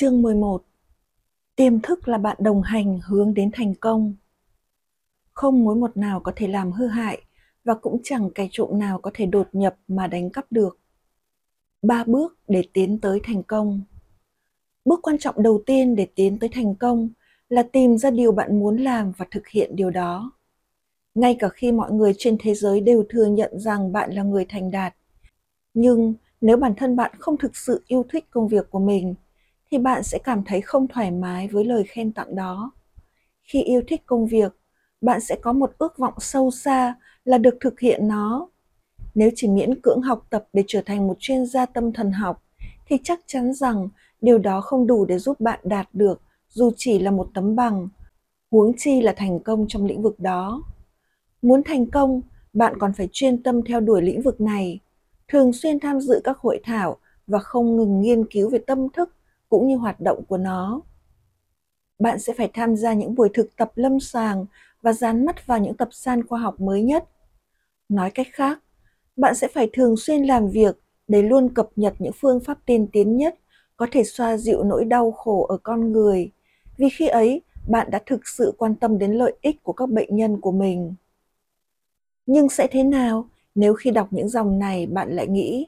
Chương 11 Tiềm thức là bạn đồng hành hướng đến thành công. Không mối một nào có thể làm hư hại và cũng chẳng kẻ trộm nào có thể đột nhập mà đánh cắp được. Ba bước để tiến tới thành công. Bước quan trọng đầu tiên để tiến tới thành công là tìm ra điều bạn muốn làm và thực hiện điều đó. Ngay cả khi mọi người trên thế giới đều thừa nhận rằng bạn là người thành đạt, nhưng nếu bản thân bạn không thực sự yêu thích công việc của mình thì bạn sẽ cảm thấy không thoải mái với lời khen tặng đó. Khi yêu thích công việc, bạn sẽ có một ước vọng sâu xa là được thực hiện nó. Nếu chỉ miễn cưỡng học tập để trở thành một chuyên gia tâm thần học, thì chắc chắn rằng điều đó không đủ để giúp bạn đạt được dù chỉ là một tấm bằng, huống chi là thành công trong lĩnh vực đó. Muốn thành công, bạn còn phải chuyên tâm theo đuổi lĩnh vực này, thường xuyên tham dự các hội thảo và không ngừng nghiên cứu về tâm thức cũng như hoạt động của nó. Bạn sẽ phải tham gia những buổi thực tập lâm sàng và dán mắt vào những tập san khoa học mới nhất. Nói cách khác, bạn sẽ phải thường xuyên làm việc để luôn cập nhật những phương pháp tiên tiến nhất có thể xoa dịu nỗi đau khổ ở con người, vì khi ấy bạn đã thực sự quan tâm đến lợi ích của các bệnh nhân của mình. Nhưng sẽ thế nào nếu khi đọc những dòng này bạn lại nghĩ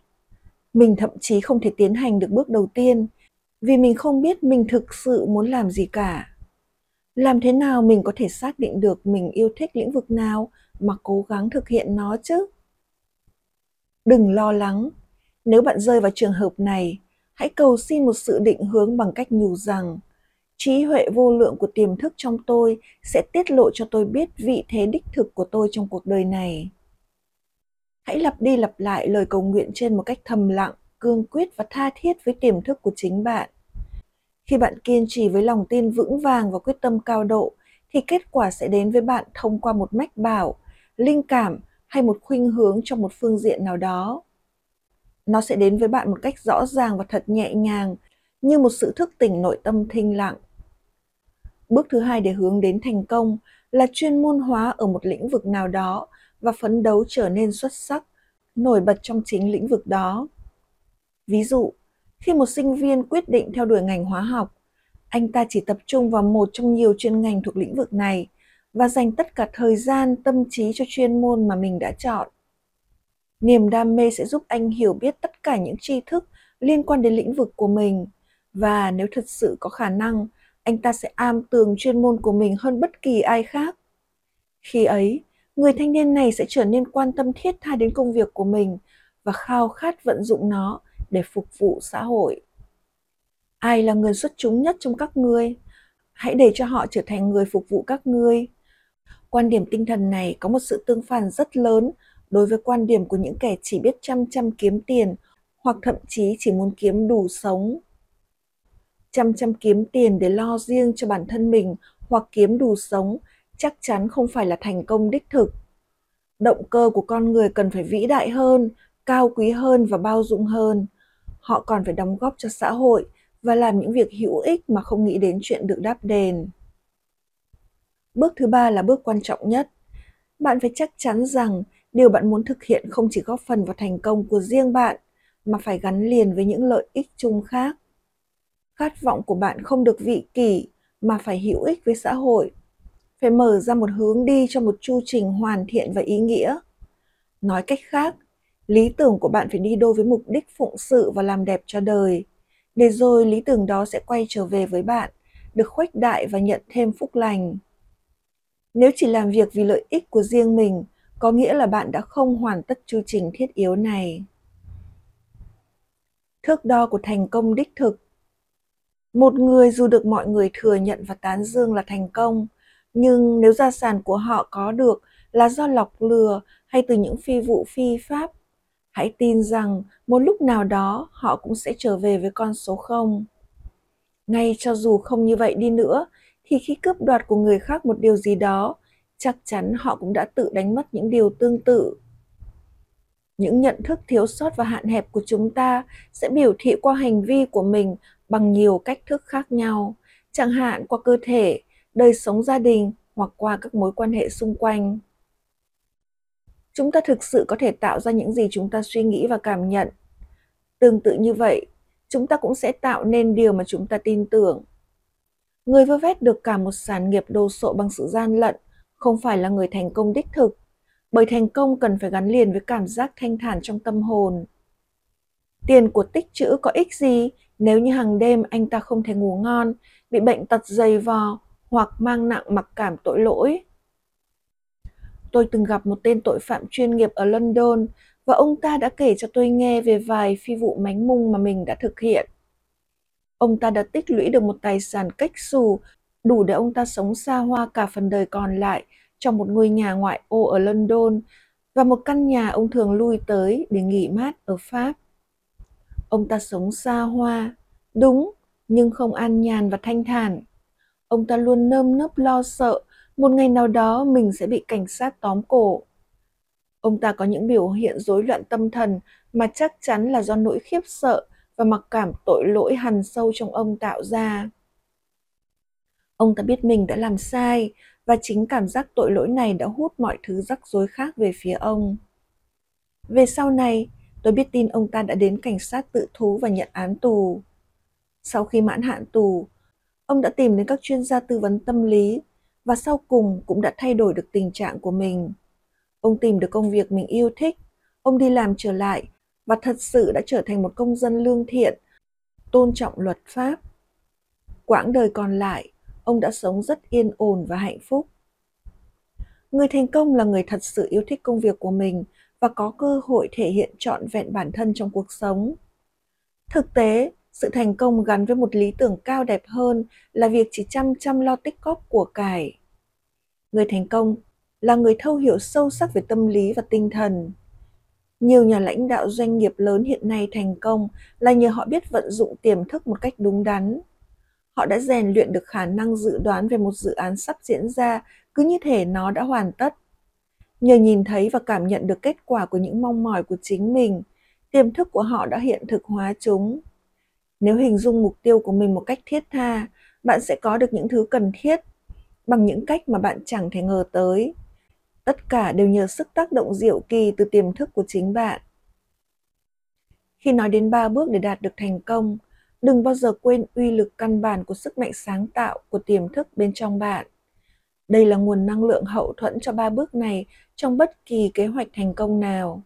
mình thậm chí không thể tiến hành được bước đầu tiên vì mình không biết mình thực sự muốn làm gì cả. Làm thế nào mình có thể xác định được mình yêu thích lĩnh vực nào mà cố gắng thực hiện nó chứ? Đừng lo lắng. Nếu bạn rơi vào trường hợp này, hãy cầu xin một sự định hướng bằng cách nhủ rằng, trí huệ vô lượng của tiềm thức trong tôi sẽ tiết lộ cho tôi biết vị thế đích thực của tôi trong cuộc đời này. Hãy lặp đi lặp lại lời cầu nguyện trên một cách thầm lặng cương quyết và tha thiết với tiềm thức của chính bạn. Khi bạn kiên trì với lòng tin vững vàng và quyết tâm cao độ, thì kết quả sẽ đến với bạn thông qua một mách bảo, linh cảm hay một khuynh hướng trong một phương diện nào đó. Nó sẽ đến với bạn một cách rõ ràng và thật nhẹ nhàng, như một sự thức tỉnh nội tâm thinh lặng. Bước thứ hai để hướng đến thành công là chuyên môn hóa ở một lĩnh vực nào đó và phấn đấu trở nên xuất sắc, nổi bật trong chính lĩnh vực đó ví dụ, khi một sinh viên quyết định theo đuổi ngành hóa học, anh ta chỉ tập trung vào một trong nhiều chuyên ngành thuộc lĩnh vực này và dành tất cả thời gian, tâm trí cho chuyên môn mà mình đã chọn. Niềm đam mê sẽ giúp anh hiểu biết tất cả những tri thức liên quan đến lĩnh vực của mình và nếu thật sự có khả năng, anh ta sẽ am tường chuyên môn của mình hơn bất kỳ ai khác. Khi ấy, người thanh niên này sẽ trở nên quan tâm thiết tha đến công việc của mình và khao khát vận dụng nó để phục vụ xã hội. Ai là người xuất chúng nhất trong các ngươi? Hãy để cho họ trở thành người phục vụ các ngươi. Quan điểm tinh thần này có một sự tương phản rất lớn đối với quan điểm của những kẻ chỉ biết chăm chăm kiếm tiền hoặc thậm chí chỉ muốn kiếm đủ sống. Chăm chăm kiếm tiền để lo riêng cho bản thân mình hoặc kiếm đủ sống chắc chắn không phải là thành công đích thực. Động cơ của con người cần phải vĩ đại hơn, cao quý hơn và bao dung hơn họ còn phải đóng góp cho xã hội và làm những việc hữu ích mà không nghĩ đến chuyện được đáp đền. Bước thứ ba là bước quan trọng nhất. Bạn phải chắc chắn rằng điều bạn muốn thực hiện không chỉ góp phần vào thành công của riêng bạn, mà phải gắn liền với những lợi ích chung khác. Khát vọng của bạn không được vị kỷ, mà phải hữu ích với xã hội. Phải mở ra một hướng đi cho một chu trình hoàn thiện và ý nghĩa. Nói cách khác lý tưởng của bạn phải đi đôi với mục đích phụng sự và làm đẹp cho đời. Để rồi lý tưởng đó sẽ quay trở về với bạn, được khuếch đại và nhận thêm phúc lành. Nếu chỉ làm việc vì lợi ích của riêng mình, có nghĩa là bạn đã không hoàn tất chu trình thiết yếu này. Thước đo của thành công đích thực. Một người dù được mọi người thừa nhận và tán dương là thành công, nhưng nếu gia sản của họ có được là do lọc lừa hay từ những phi vụ phi pháp hãy tin rằng một lúc nào đó họ cũng sẽ trở về với con số không. Ngay cho dù không như vậy đi nữa, thì khi cướp đoạt của người khác một điều gì đó, chắc chắn họ cũng đã tự đánh mất những điều tương tự. Những nhận thức thiếu sót và hạn hẹp của chúng ta sẽ biểu thị qua hành vi của mình bằng nhiều cách thức khác nhau. Chẳng hạn, qua cơ thể, đời sống gia đình hoặc qua các mối quan hệ xung quanh chúng ta thực sự có thể tạo ra những gì chúng ta suy nghĩ và cảm nhận tương tự như vậy chúng ta cũng sẽ tạo nên điều mà chúng ta tin tưởng. Người vơ vét được cả một sản nghiệp đồ sộ bằng sự gian lận không phải là người thành công đích thực, bởi thành công cần phải gắn liền với cảm giác thanh thản trong tâm hồn. Tiền của tích trữ có ích gì nếu như hàng đêm anh ta không thể ngủ ngon, bị bệnh tật dày vò hoặc mang nặng mặc cảm tội lỗi? Tôi từng gặp một tên tội phạm chuyên nghiệp ở London và ông ta đã kể cho tôi nghe về vài phi vụ mánh mung mà mình đã thực hiện. Ông ta đã tích lũy được một tài sản cách xù đủ để ông ta sống xa hoa cả phần đời còn lại trong một ngôi nhà ngoại ô ở London và một căn nhà ông thường lui tới để nghỉ mát ở Pháp. Ông ta sống xa hoa, đúng, nhưng không an nhàn và thanh thản. Ông ta luôn nơm nớp lo sợ một ngày nào đó mình sẽ bị cảnh sát tóm cổ. Ông ta có những biểu hiện rối loạn tâm thần mà chắc chắn là do nỗi khiếp sợ và mặc cảm tội lỗi hằn sâu trong ông tạo ra. Ông ta biết mình đã làm sai và chính cảm giác tội lỗi này đã hút mọi thứ rắc rối khác về phía ông. Về sau này, tôi biết tin ông ta đã đến cảnh sát tự thú và nhận án tù. Sau khi mãn hạn tù, ông đã tìm đến các chuyên gia tư vấn tâm lý và sau cùng cũng đã thay đổi được tình trạng của mình. Ông tìm được công việc mình yêu thích, ông đi làm trở lại và thật sự đã trở thành một công dân lương thiện, tôn trọng luật pháp. Quãng đời còn lại, ông đã sống rất yên ổn và hạnh phúc. Người thành công là người thật sự yêu thích công việc của mình và có cơ hội thể hiện trọn vẹn bản thân trong cuộc sống. Thực tế, sự thành công gắn với một lý tưởng cao đẹp hơn là việc chỉ chăm chăm lo tích cóp của cải. Người thành công là người thấu hiểu sâu sắc về tâm lý và tinh thần. Nhiều nhà lãnh đạo doanh nghiệp lớn hiện nay thành công là nhờ họ biết vận dụng tiềm thức một cách đúng đắn. Họ đã rèn luyện được khả năng dự đoán về một dự án sắp diễn ra cứ như thể nó đã hoàn tất. Nhờ nhìn thấy và cảm nhận được kết quả của những mong mỏi của chính mình, tiềm thức của họ đã hiện thực hóa chúng. Nếu hình dung mục tiêu của mình một cách thiết tha, bạn sẽ có được những thứ cần thiết bằng những cách mà bạn chẳng thể ngờ tới. Tất cả đều nhờ sức tác động diệu kỳ từ tiềm thức của chính bạn. Khi nói đến ba bước để đạt được thành công, đừng bao giờ quên uy lực căn bản của sức mạnh sáng tạo của tiềm thức bên trong bạn. Đây là nguồn năng lượng hậu thuẫn cho ba bước này trong bất kỳ kế hoạch thành công nào.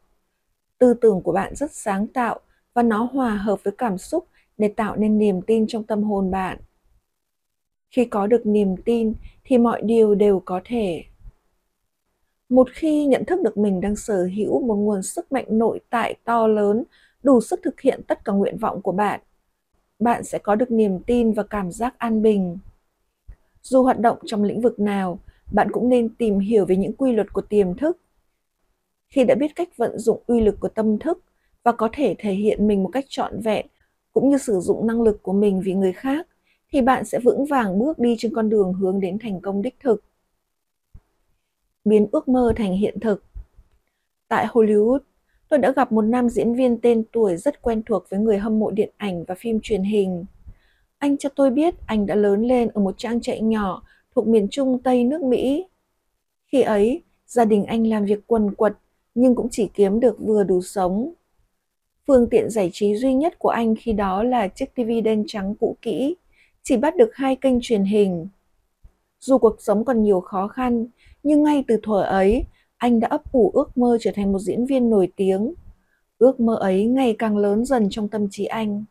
Tư tưởng của bạn rất sáng tạo và nó hòa hợp với cảm xúc để tạo nên niềm tin trong tâm hồn bạn. Khi có được niềm tin thì mọi điều đều có thể. Một khi nhận thức được mình đang sở hữu một nguồn sức mạnh nội tại to lớn, đủ sức thực hiện tất cả nguyện vọng của bạn, bạn sẽ có được niềm tin và cảm giác an bình. Dù hoạt động trong lĩnh vực nào, bạn cũng nên tìm hiểu về những quy luật của tiềm thức. Khi đã biết cách vận dụng uy lực của tâm thức và có thể thể hiện mình một cách trọn vẹn cũng như sử dụng năng lực của mình vì người khác thì bạn sẽ vững vàng bước đi trên con đường hướng đến thành công đích thực. Biến ước mơ thành hiện thực. Tại Hollywood, tôi đã gặp một nam diễn viên tên tuổi rất quen thuộc với người hâm mộ điện ảnh và phim truyền hình. Anh cho tôi biết anh đã lớn lên ở một trang trại nhỏ thuộc miền Trung Tây nước Mỹ. Khi ấy, gia đình anh làm việc quần quật nhưng cũng chỉ kiếm được vừa đủ sống. Phương tiện giải trí duy nhất của anh khi đó là chiếc TV đen trắng cũ kỹ, chỉ bắt được hai kênh truyền hình. Dù cuộc sống còn nhiều khó khăn, nhưng ngay từ thuở ấy, anh đã ấp ủ ước mơ trở thành một diễn viên nổi tiếng. Ước mơ ấy ngày càng lớn dần trong tâm trí anh.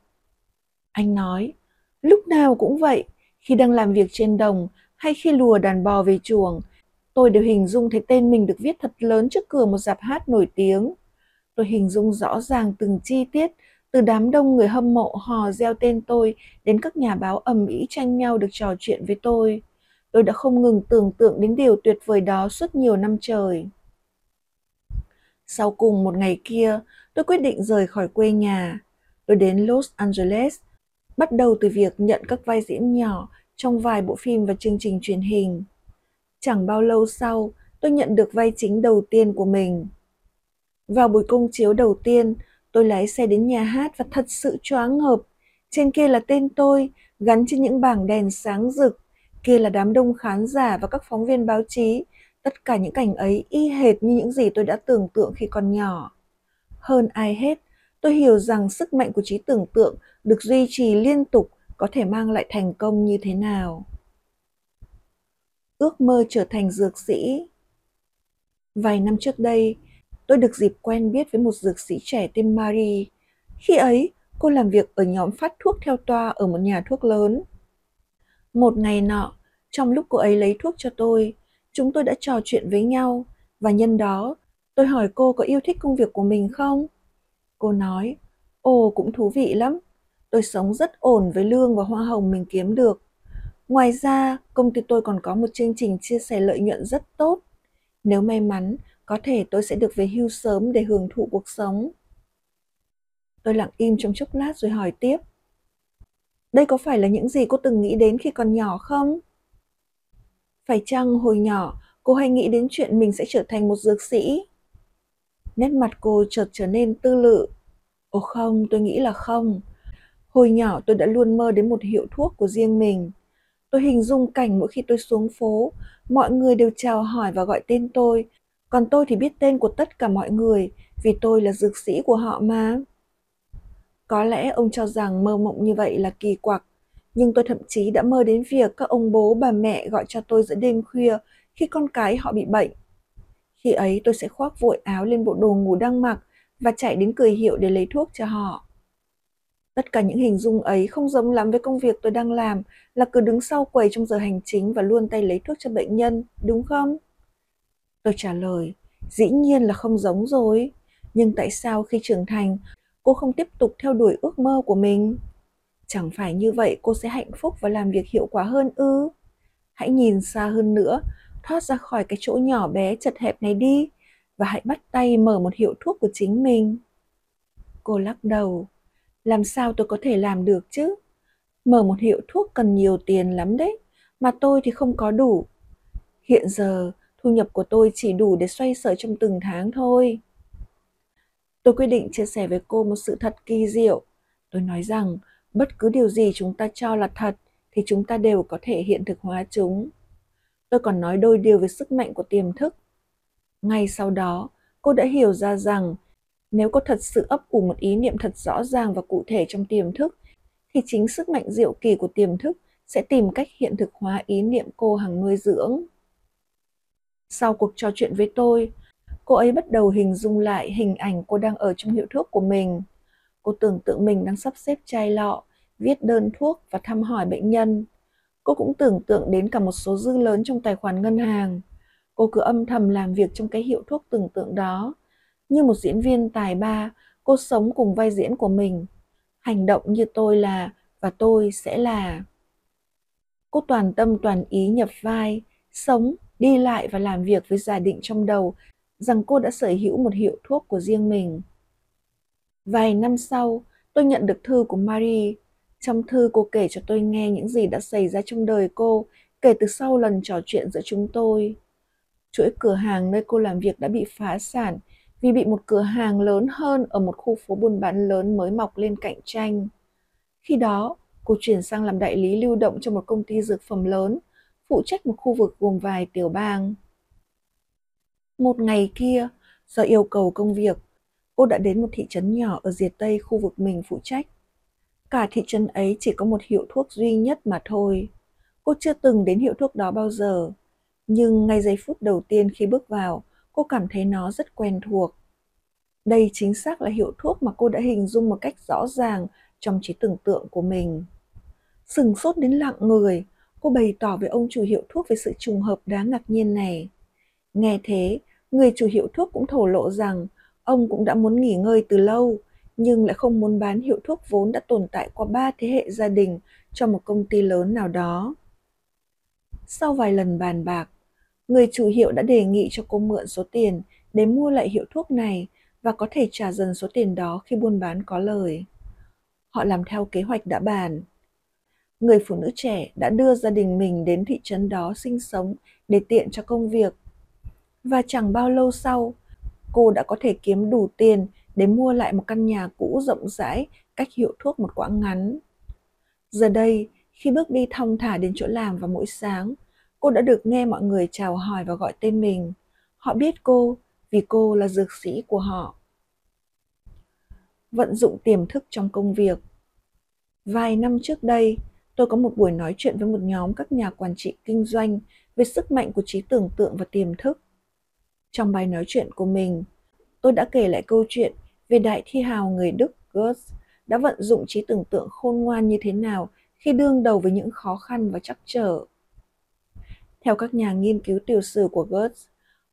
Anh nói, lúc nào cũng vậy, khi đang làm việc trên đồng hay khi lùa đàn bò về chuồng, tôi đều hình dung thấy tên mình được viết thật lớn trước cửa một dạp hát nổi tiếng. Tôi hình dung rõ ràng từng chi tiết, từ đám đông người hâm mộ hò reo tên tôi đến các nhà báo ầm ĩ tranh nhau được trò chuyện với tôi. Tôi đã không ngừng tưởng tượng đến điều tuyệt vời đó suốt nhiều năm trời. Sau cùng một ngày kia, tôi quyết định rời khỏi quê nhà. Tôi đến Los Angeles, bắt đầu từ việc nhận các vai diễn nhỏ trong vài bộ phim và chương trình truyền hình. Chẳng bao lâu sau, tôi nhận được vai chính đầu tiên của mình. Vào buổi công chiếu đầu tiên, tôi lái xe đến nhà hát và thật sự choáng ngợp. Trên kia là tên tôi, gắn trên những bảng đèn sáng rực. Kia là đám đông khán giả và các phóng viên báo chí. Tất cả những cảnh ấy y hệt như những gì tôi đã tưởng tượng khi còn nhỏ. Hơn ai hết, tôi hiểu rằng sức mạnh của trí tưởng tượng được duy trì liên tục có thể mang lại thành công như thế nào. Ước mơ trở thành dược sĩ Vài năm trước đây, tôi được dịp quen biết với một dược sĩ trẻ tên Marie. Khi ấy, cô làm việc ở nhóm phát thuốc theo toa ở một nhà thuốc lớn. Một ngày nọ, trong lúc cô ấy lấy thuốc cho tôi, chúng tôi đã trò chuyện với nhau và nhân đó tôi hỏi cô có yêu thích công việc của mình không? Cô nói, ồ cũng thú vị lắm, tôi sống rất ổn với lương và hoa hồng mình kiếm được. Ngoài ra, công ty tôi còn có một chương trình chia sẻ lợi nhuận rất tốt. Nếu may mắn, có thể tôi sẽ được về hưu sớm để hưởng thụ cuộc sống. Tôi lặng im trong chốc lát rồi hỏi tiếp. Đây có phải là những gì cô từng nghĩ đến khi còn nhỏ không? Phải chăng hồi nhỏ cô hay nghĩ đến chuyện mình sẽ trở thành một dược sĩ? Nét mặt cô chợt trở nên tư lự. Ồ không, tôi nghĩ là không. Hồi nhỏ tôi đã luôn mơ đến một hiệu thuốc của riêng mình. Tôi hình dung cảnh mỗi khi tôi xuống phố, mọi người đều chào hỏi và gọi tên tôi, còn tôi thì biết tên của tất cả mọi người vì tôi là dược sĩ của họ mà. Có lẽ ông cho rằng mơ mộng như vậy là kỳ quặc, nhưng tôi thậm chí đã mơ đến việc các ông bố bà mẹ gọi cho tôi giữa đêm khuya khi con cái họ bị bệnh. Khi ấy tôi sẽ khoác vội áo lên bộ đồ ngủ đang mặc và chạy đến cười hiệu để lấy thuốc cho họ. Tất cả những hình dung ấy không giống lắm với công việc tôi đang làm là cứ đứng sau quầy trong giờ hành chính và luôn tay lấy thuốc cho bệnh nhân, đúng không? Tôi trả lời, dĩ nhiên là không giống rồi. Nhưng tại sao khi trưởng thành, cô không tiếp tục theo đuổi ước mơ của mình? Chẳng phải như vậy cô sẽ hạnh phúc và làm việc hiệu quả hơn ư? Hãy nhìn xa hơn nữa, thoát ra khỏi cái chỗ nhỏ bé chật hẹp này đi và hãy bắt tay mở một hiệu thuốc của chính mình. Cô lắc đầu, làm sao tôi có thể làm được chứ? Mở một hiệu thuốc cần nhiều tiền lắm đấy, mà tôi thì không có đủ. Hiện giờ, thu nhập của tôi chỉ đủ để xoay sở trong từng tháng thôi. Tôi quyết định chia sẻ với cô một sự thật kỳ diệu. Tôi nói rằng, bất cứ điều gì chúng ta cho là thật thì chúng ta đều có thể hiện thực hóa chúng. Tôi còn nói đôi điều về sức mạnh của tiềm thức. Ngay sau đó, cô đã hiểu ra rằng nếu cô thật sự ấp ủ một ý niệm thật rõ ràng và cụ thể trong tiềm thức, thì chính sức mạnh diệu kỳ của tiềm thức sẽ tìm cách hiện thực hóa ý niệm cô hằng nuôi dưỡng. Sau cuộc trò chuyện với tôi, cô ấy bắt đầu hình dung lại hình ảnh cô đang ở trong hiệu thuốc của mình. Cô tưởng tượng mình đang sắp xếp chai lọ, viết đơn thuốc và thăm hỏi bệnh nhân. Cô cũng tưởng tượng đến cả một số dư lớn trong tài khoản ngân hàng. Cô cứ âm thầm làm việc trong cái hiệu thuốc tưởng tượng đó. Như một diễn viên tài ba, cô sống cùng vai diễn của mình. Hành động như tôi là và tôi sẽ là. Cô toàn tâm toàn ý nhập vai, sống, đi lại và làm việc với giả định trong đầu rằng cô đã sở hữu một hiệu thuốc của riêng mình. Vài năm sau, tôi nhận được thư của Marie. Trong thư cô kể cho tôi nghe những gì đã xảy ra trong đời cô kể từ sau lần trò chuyện giữa chúng tôi. Chuỗi cửa hàng nơi cô làm việc đã bị phá sản vì bị một cửa hàng lớn hơn ở một khu phố buôn bán lớn mới mọc lên cạnh tranh. Khi đó, cô chuyển sang làm đại lý lưu động cho một công ty dược phẩm lớn, phụ trách một khu vực gồm vài tiểu bang. Một ngày kia, do yêu cầu công việc, cô đã đến một thị trấn nhỏ ở diệt tây khu vực mình phụ trách. Cả thị trấn ấy chỉ có một hiệu thuốc duy nhất mà thôi. Cô chưa từng đến hiệu thuốc đó bao giờ. Nhưng ngay giây phút đầu tiên khi bước vào, cô cảm thấy nó rất quen thuộc. Đây chính xác là hiệu thuốc mà cô đã hình dung một cách rõ ràng trong trí tưởng tượng của mình. Sừng sốt đến lặng người, cô bày tỏ với ông chủ hiệu thuốc về sự trùng hợp đáng ngạc nhiên này. Nghe thế, người chủ hiệu thuốc cũng thổ lộ rằng ông cũng đã muốn nghỉ ngơi từ lâu, nhưng lại không muốn bán hiệu thuốc vốn đã tồn tại qua ba thế hệ gia đình cho một công ty lớn nào đó. Sau vài lần bàn bạc, người chủ hiệu đã đề nghị cho cô mượn số tiền để mua lại hiệu thuốc này và có thể trả dần số tiền đó khi buôn bán có lời. Họ làm theo kế hoạch đã bàn. Người phụ nữ trẻ đã đưa gia đình mình đến thị trấn đó sinh sống để tiện cho công việc. Và chẳng bao lâu sau, cô đã có thể kiếm đủ tiền để mua lại một căn nhà cũ rộng rãi cách hiệu thuốc một quãng ngắn. Giờ đây, khi bước đi thong thả đến chỗ làm vào mỗi sáng, cô đã được nghe mọi người chào hỏi và gọi tên mình. Họ biết cô vì cô là dược sĩ của họ. vận dụng tiềm thức trong công việc vài năm trước đây tôi có một buổi nói chuyện với một nhóm các nhà quản trị kinh doanh về sức mạnh của trí tưởng tượng và tiềm thức trong bài nói chuyện của mình tôi đã kể lại câu chuyện về đại thi hào người đức Goethe đã vận dụng trí tưởng tượng khôn ngoan như thế nào khi đương đầu với những khó khăn và trắc trở. Theo các nhà nghiên cứu tiểu sử của Goethe,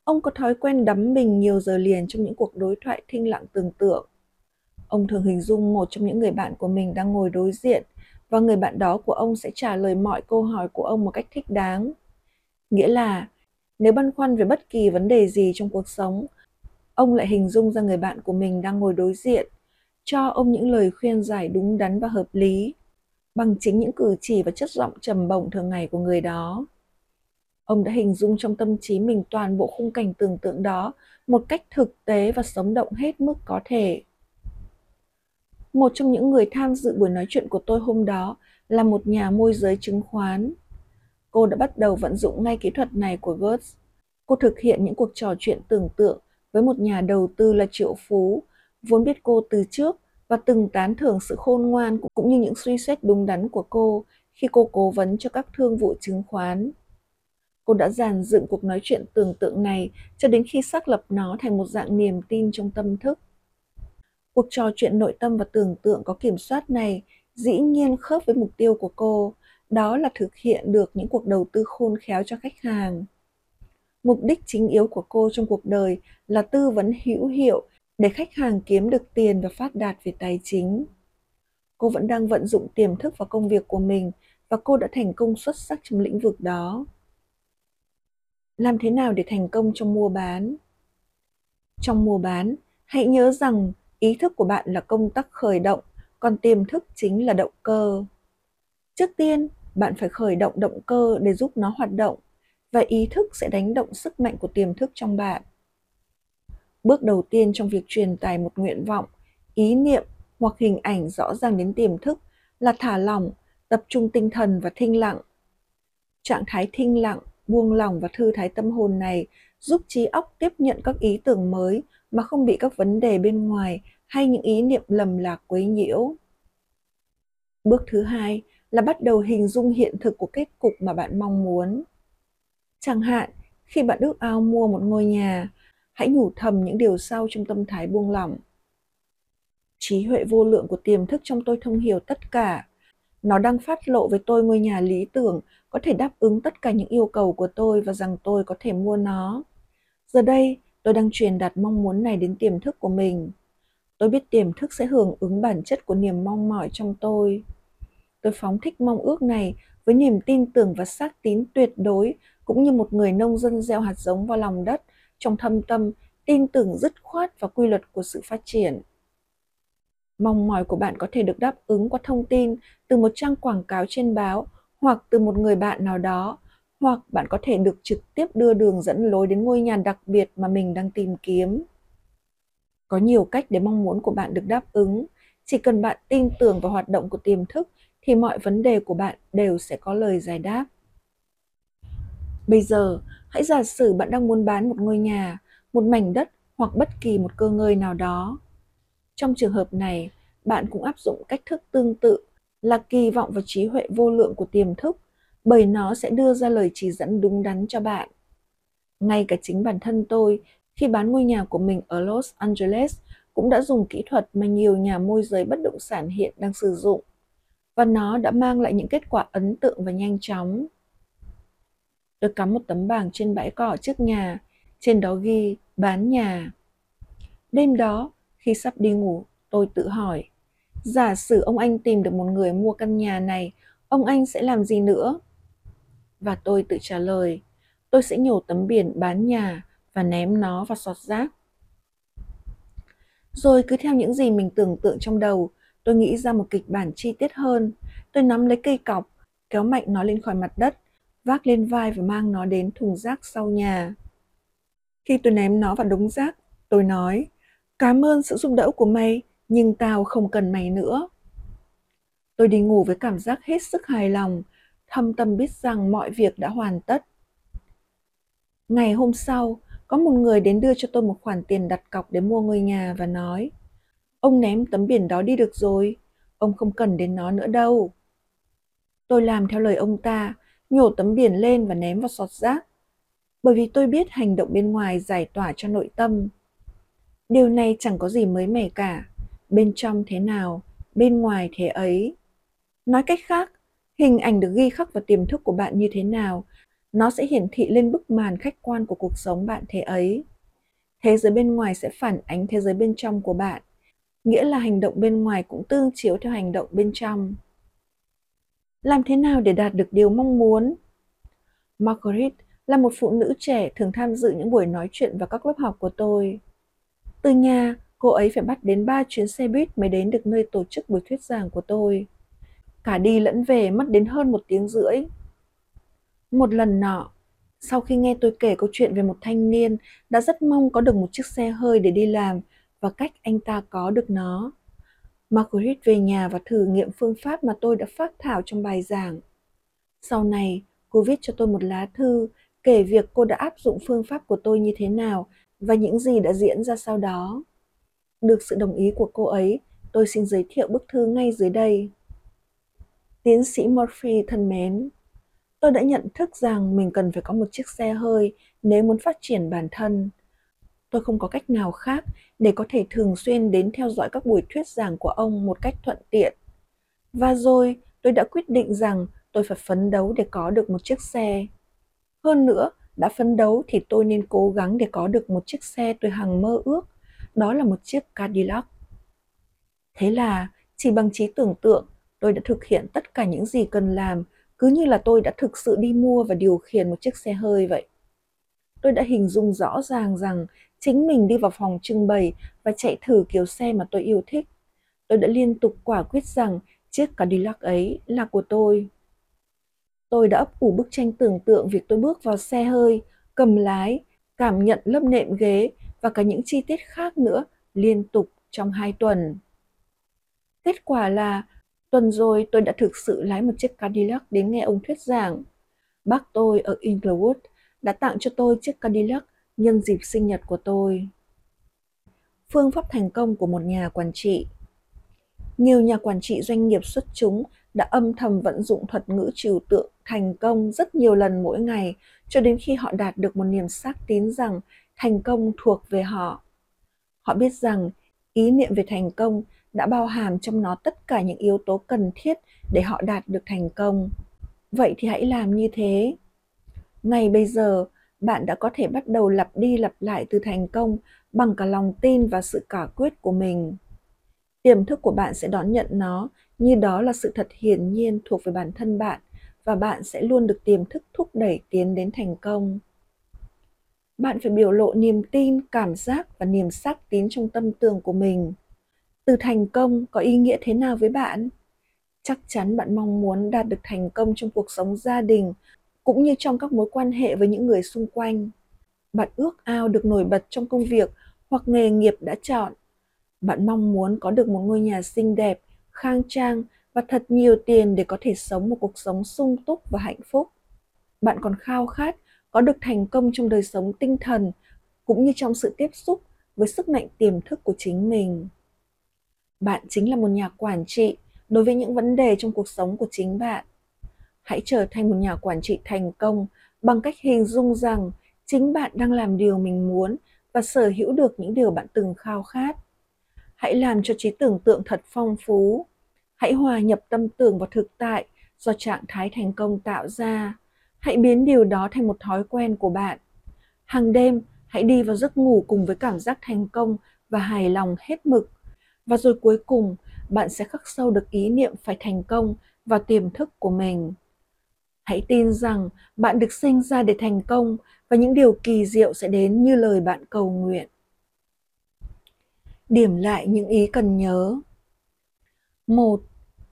ông có thói quen đắm mình nhiều giờ liền trong những cuộc đối thoại thinh lặng tưởng tượng. Ông thường hình dung một trong những người bạn của mình đang ngồi đối diện và người bạn đó của ông sẽ trả lời mọi câu hỏi của ông một cách thích đáng. Nghĩa là nếu băn khoăn về bất kỳ vấn đề gì trong cuộc sống, ông lại hình dung ra người bạn của mình đang ngồi đối diện, cho ông những lời khuyên giải đúng đắn và hợp lý bằng chính những cử chỉ và chất giọng trầm bổng thường ngày của người đó. Ông đã hình dung trong tâm trí mình toàn bộ khung cảnh tưởng tượng đó một cách thực tế và sống động hết mức có thể. Một trong những người tham dự buổi nói chuyện của tôi hôm đó là một nhà môi giới chứng khoán. Cô đã bắt đầu vận dụng ngay kỹ thuật này của Gertz. Cô thực hiện những cuộc trò chuyện tưởng tượng với một nhà đầu tư là triệu phú, vốn biết cô từ trước và từng tán thưởng sự khôn ngoan cũng như những suy xét đúng đắn của cô khi cô cố vấn cho các thương vụ chứng khoán. Cô đã dàn dựng cuộc nói chuyện tưởng tượng này cho đến khi xác lập nó thành một dạng niềm tin trong tâm thức. Cuộc trò chuyện nội tâm và tưởng tượng có kiểm soát này dĩ nhiên khớp với mục tiêu của cô, đó là thực hiện được những cuộc đầu tư khôn khéo cho khách hàng. Mục đích chính yếu của cô trong cuộc đời là tư vấn hữu hiệu để khách hàng kiếm được tiền và phát đạt về tài chính. Cô vẫn đang vận dụng tiềm thức vào công việc của mình và cô đã thành công xuất sắc trong lĩnh vực đó. Làm thế nào để thành công trong mua bán? Trong mua bán, hãy nhớ rằng ý thức của bạn là công tắc khởi động, còn tiềm thức chính là động cơ. Trước tiên, bạn phải khởi động động cơ để giúp nó hoạt động và ý thức sẽ đánh động sức mạnh của tiềm thức trong bạn bước đầu tiên trong việc truyền tải một nguyện vọng ý niệm hoặc hình ảnh rõ ràng đến tiềm thức là thả lỏng tập trung tinh thần và thinh lặng trạng thái thinh lặng buông lỏng và thư thái tâm hồn này giúp trí óc tiếp nhận các ý tưởng mới mà không bị các vấn đề bên ngoài hay những ý niệm lầm lạc quấy nhiễu. Bước thứ hai là bắt đầu hình dung hiện thực của kết cục mà bạn mong muốn. Chẳng hạn, khi bạn ước ao mua một ngôi nhà, hãy nhủ thầm những điều sau trong tâm thái buông lỏng. Trí huệ vô lượng của tiềm thức trong tôi thông hiểu tất cả. Nó đang phát lộ với tôi ngôi nhà lý tưởng, có thể đáp ứng tất cả những yêu cầu của tôi và rằng tôi có thể mua nó. Giờ đây tôi đang truyền đạt mong muốn này đến tiềm thức của mình. Tôi biết tiềm thức sẽ hưởng ứng bản chất của niềm mong mỏi trong tôi. Tôi phóng thích mong ước này với niềm tin tưởng và xác tín tuyệt đối, cũng như một người nông dân gieo hạt giống vào lòng đất trong thâm tâm, tin tưởng dứt khoát vào quy luật của sự phát triển. Mong mỏi của bạn có thể được đáp ứng qua thông tin từ một trang quảng cáo trên báo hoặc từ một người bạn nào đó hoặc bạn có thể được trực tiếp đưa đường dẫn lối đến ngôi nhà đặc biệt mà mình đang tìm kiếm. Có nhiều cách để mong muốn của bạn được đáp ứng. Chỉ cần bạn tin tưởng vào hoạt động của tiềm thức thì mọi vấn đề của bạn đều sẽ có lời giải đáp. Bây giờ Hãy giả sử bạn đang muốn bán một ngôi nhà, một mảnh đất hoặc bất kỳ một cơ ngơi nào đó. Trong trường hợp này, bạn cũng áp dụng cách thức tương tự là kỳ vọng vào trí huệ vô lượng của tiềm thức bởi nó sẽ đưa ra lời chỉ dẫn đúng đắn cho bạn. Ngay cả chính bản thân tôi, khi bán ngôi nhà của mình ở Los Angeles, cũng đã dùng kỹ thuật mà nhiều nhà môi giới bất động sản hiện đang sử dụng. Và nó đã mang lại những kết quả ấn tượng và nhanh chóng. Tôi cắm một tấm bảng trên bãi cỏ trước nhà, trên đó ghi bán nhà. Đêm đó, khi sắp đi ngủ, tôi tự hỏi, giả sử ông anh tìm được một người mua căn nhà này, ông anh sẽ làm gì nữa? Và tôi tự trả lời, tôi sẽ nhổ tấm biển bán nhà và ném nó vào sọt rác. Rồi cứ theo những gì mình tưởng tượng trong đầu, tôi nghĩ ra một kịch bản chi tiết hơn. Tôi nắm lấy cây cọc, kéo mạnh nó lên khỏi mặt đất vác lên vai và mang nó đến thùng rác sau nhà. Khi tôi ném nó vào đống rác, tôi nói, cảm ơn sự giúp đỡ của mày, nhưng tao không cần mày nữa. Tôi đi ngủ với cảm giác hết sức hài lòng, thâm tâm biết rằng mọi việc đã hoàn tất. Ngày hôm sau, có một người đến đưa cho tôi một khoản tiền đặt cọc để mua ngôi nhà và nói, Ông ném tấm biển đó đi được rồi, ông không cần đến nó nữa đâu. Tôi làm theo lời ông ta, nhổ tấm biển lên và ném vào sọt rác. Bởi vì tôi biết hành động bên ngoài giải tỏa cho nội tâm. Điều này chẳng có gì mới mẻ cả. Bên trong thế nào, bên ngoài thế ấy. Nói cách khác, hình ảnh được ghi khắc vào tiềm thức của bạn như thế nào, nó sẽ hiển thị lên bức màn khách quan của cuộc sống bạn thế ấy. Thế giới bên ngoài sẽ phản ánh thế giới bên trong của bạn, nghĩa là hành động bên ngoài cũng tương chiếu theo hành động bên trong. Làm thế nào để đạt được điều mong muốn? Margaret là một phụ nữ trẻ thường tham dự những buổi nói chuyện và các lớp học của tôi. Từ nhà, cô ấy phải bắt đến 3 chuyến xe buýt mới đến được nơi tổ chức buổi thuyết giảng của tôi. Cả đi lẫn về mất đến hơn một tiếng rưỡi. Một lần nọ, sau khi nghe tôi kể câu chuyện về một thanh niên đã rất mong có được một chiếc xe hơi để đi làm và cách anh ta có được nó. Margaret về nhà và thử nghiệm phương pháp mà tôi đã phát thảo trong bài giảng. Sau này, cô viết cho tôi một lá thư kể việc cô đã áp dụng phương pháp của tôi như thế nào và những gì đã diễn ra sau đó. Được sự đồng ý của cô ấy, tôi xin giới thiệu bức thư ngay dưới đây. Tiến sĩ Murphy thân mến, tôi đã nhận thức rằng mình cần phải có một chiếc xe hơi nếu muốn phát triển bản thân. Tôi không có cách nào khác để có thể thường xuyên đến theo dõi các buổi thuyết giảng của ông một cách thuận tiện. Và rồi tôi đã quyết định rằng tôi phải phấn đấu để có được một chiếc xe. Hơn nữa, đã phấn đấu thì tôi nên cố gắng để có được một chiếc xe tôi hằng mơ ước, đó là một chiếc Cadillac. Thế là, chỉ bằng trí tưởng tượng, tôi đã thực hiện tất cả những gì cần làm, cứ như là tôi đã thực sự đi mua và điều khiển một chiếc xe hơi vậy. Tôi đã hình dung rõ ràng rằng chính mình đi vào phòng trưng bày và chạy thử kiểu xe mà tôi yêu thích. Tôi đã liên tục quả quyết rằng chiếc Cadillac ấy là của tôi. Tôi đã ấp ủ bức tranh tưởng tượng việc tôi bước vào xe hơi, cầm lái, cảm nhận lớp nệm ghế và cả những chi tiết khác nữa liên tục trong hai tuần. Kết quả là tuần rồi tôi đã thực sự lái một chiếc Cadillac đến nghe ông thuyết giảng. Bác tôi ở Inglewood đã tặng cho tôi chiếc Cadillac nhân dịp sinh nhật của tôi. Phương pháp thành công của một nhà quản trị Nhiều nhà quản trị doanh nghiệp xuất chúng đã âm thầm vận dụng thuật ngữ trừu tượng thành công rất nhiều lần mỗi ngày cho đến khi họ đạt được một niềm xác tín rằng thành công thuộc về họ. Họ biết rằng ý niệm về thành công đã bao hàm trong nó tất cả những yếu tố cần thiết để họ đạt được thành công. Vậy thì hãy làm như thế. Ngay bây giờ, bạn đã có thể bắt đầu lặp đi lặp lại từ thành công bằng cả lòng tin và sự cả quyết của mình. Tiềm thức của bạn sẽ đón nhận nó như đó là sự thật hiển nhiên thuộc về bản thân bạn và bạn sẽ luôn được tiềm thức thúc đẩy tiến đến thành công. Bạn phải biểu lộ niềm tin, cảm giác và niềm xác tín trong tâm tường của mình. Từ thành công có ý nghĩa thế nào với bạn? Chắc chắn bạn mong muốn đạt được thành công trong cuộc sống gia đình cũng như trong các mối quan hệ với những người xung quanh. Bạn ước ao được nổi bật trong công việc hoặc nghề nghiệp đã chọn. Bạn mong muốn có được một ngôi nhà xinh đẹp, khang trang và thật nhiều tiền để có thể sống một cuộc sống sung túc và hạnh phúc. Bạn còn khao khát có được thành công trong đời sống tinh thần cũng như trong sự tiếp xúc với sức mạnh tiềm thức của chính mình. Bạn chính là một nhà quản trị đối với những vấn đề trong cuộc sống của chính bạn. Hãy trở thành một nhà quản trị thành công bằng cách hình dung rằng chính bạn đang làm điều mình muốn và sở hữu được những điều bạn từng khao khát. Hãy làm cho trí tưởng tượng thật phong phú. Hãy hòa nhập tâm tưởng vào thực tại do trạng thái thành công tạo ra. Hãy biến điều đó thành một thói quen của bạn. Hàng đêm, hãy đi vào giấc ngủ cùng với cảm giác thành công và hài lòng hết mực. Và rồi cuối cùng, bạn sẽ khắc sâu được ý niệm phải thành công vào tiềm thức của mình. Hãy tin rằng bạn được sinh ra để thành công và những điều kỳ diệu sẽ đến như lời bạn cầu nguyện. Điểm lại những ý cần nhớ. Một,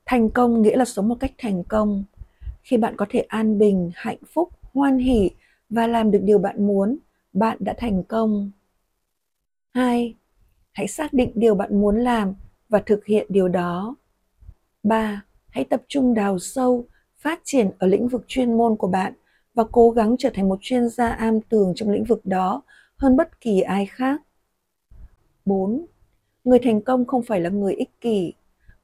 Thành công nghĩa là sống một cách thành công. Khi bạn có thể an bình, hạnh phúc, hoan hỉ và làm được điều bạn muốn, bạn đã thành công. 2. Hãy xác định điều bạn muốn làm và thực hiện điều đó. 3. Hãy tập trung đào sâu, phát triển ở lĩnh vực chuyên môn của bạn và cố gắng trở thành một chuyên gia am tường trong lĩnh vực đó hơn bất kỳ ai khác. 4. Người thành công không phải là người ích kỷ,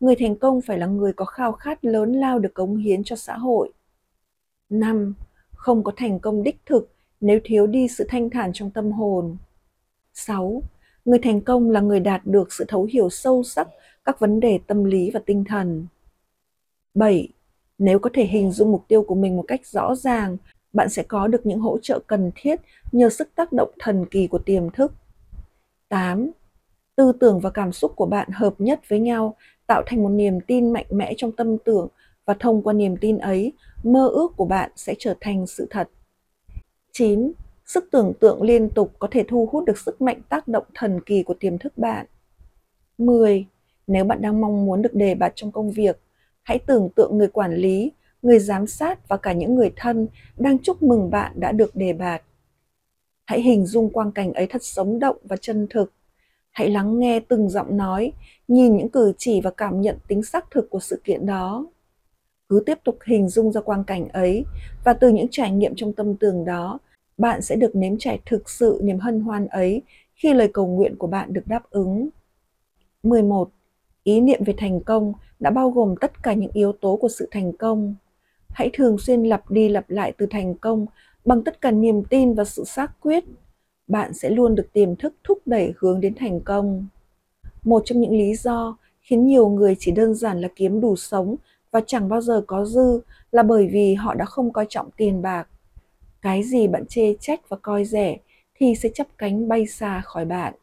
người thành công phải là người có khao khát lớn lao được cống hiến cho xã hội. 5. Không có thành công đích thực nếu thiếu đi sự thanh thản trong tâm hồn. 6. Người thành công là người đạt được sự thấu hiểu sâu sắc các vấn đề tâm lý và tinh thần. 7. Nếu có thể hình dung mục tiêu của mình một cách rõ ràng, bạn sẽ có được những hỗ trợ cần thiết nhờ sức tác động thần kỳ của tiềm thức. 8. Tư tưởng và cảm xúc của bạn hợp nhất với nhau, tạo thành một niềm tin mạnh mẽ trong tâm tưởng và thông qua niềm tin ấy, mơ ước của bạn sẽ trở thành sự thật. 9. Sức tưởng tượng liên tục có thể thu hút được sức mạnh tác động thần kỳ của tiềm thức bạn. 10. Nếu bạn đang mong muốn được đề bạt trong công việc, hãy tưởng tượng người quản lý, người giám sát và cả những người thân đang chúc mừng bạn đã được đề bạt. Hãy hình dung quang cảnh ấy thật sống động và chân thực. Hãy lắng nghe từng giọng nói, nhìn những cử chỉ và cảm nhận tính xác thực của sự kiện đó. Cứ tiếp tục hình dung ra quang cảnh ấy và từ những trải nghiệm trong tâm tường đó, bạn sẽ được nếm trải thực sự niềm hân hoan ấy khi lời cầu nguyện của bạn được đáp ứng. 11. Ý niệm về thành công đã bao gồm tất cả những yếu tố của sự thành công. Hãy thường xuyên lặp đi lặp lại từ thành công bằng tất cả niềm tin và sự xác quyết. Bạn sẽ luôn được tiềm thức thúc đẩy hướng đến thành công. Một trong những lý do khiến nhiều người chỉ đơn giản là kiếm đủ sống và chẳng bao giờ có dư là bởi vì họ đã không coi trọng tiền bạc. Cái gì bạn chê trách và coi rẻ thì sẽ chấp cánh bay xa khỏi bạn.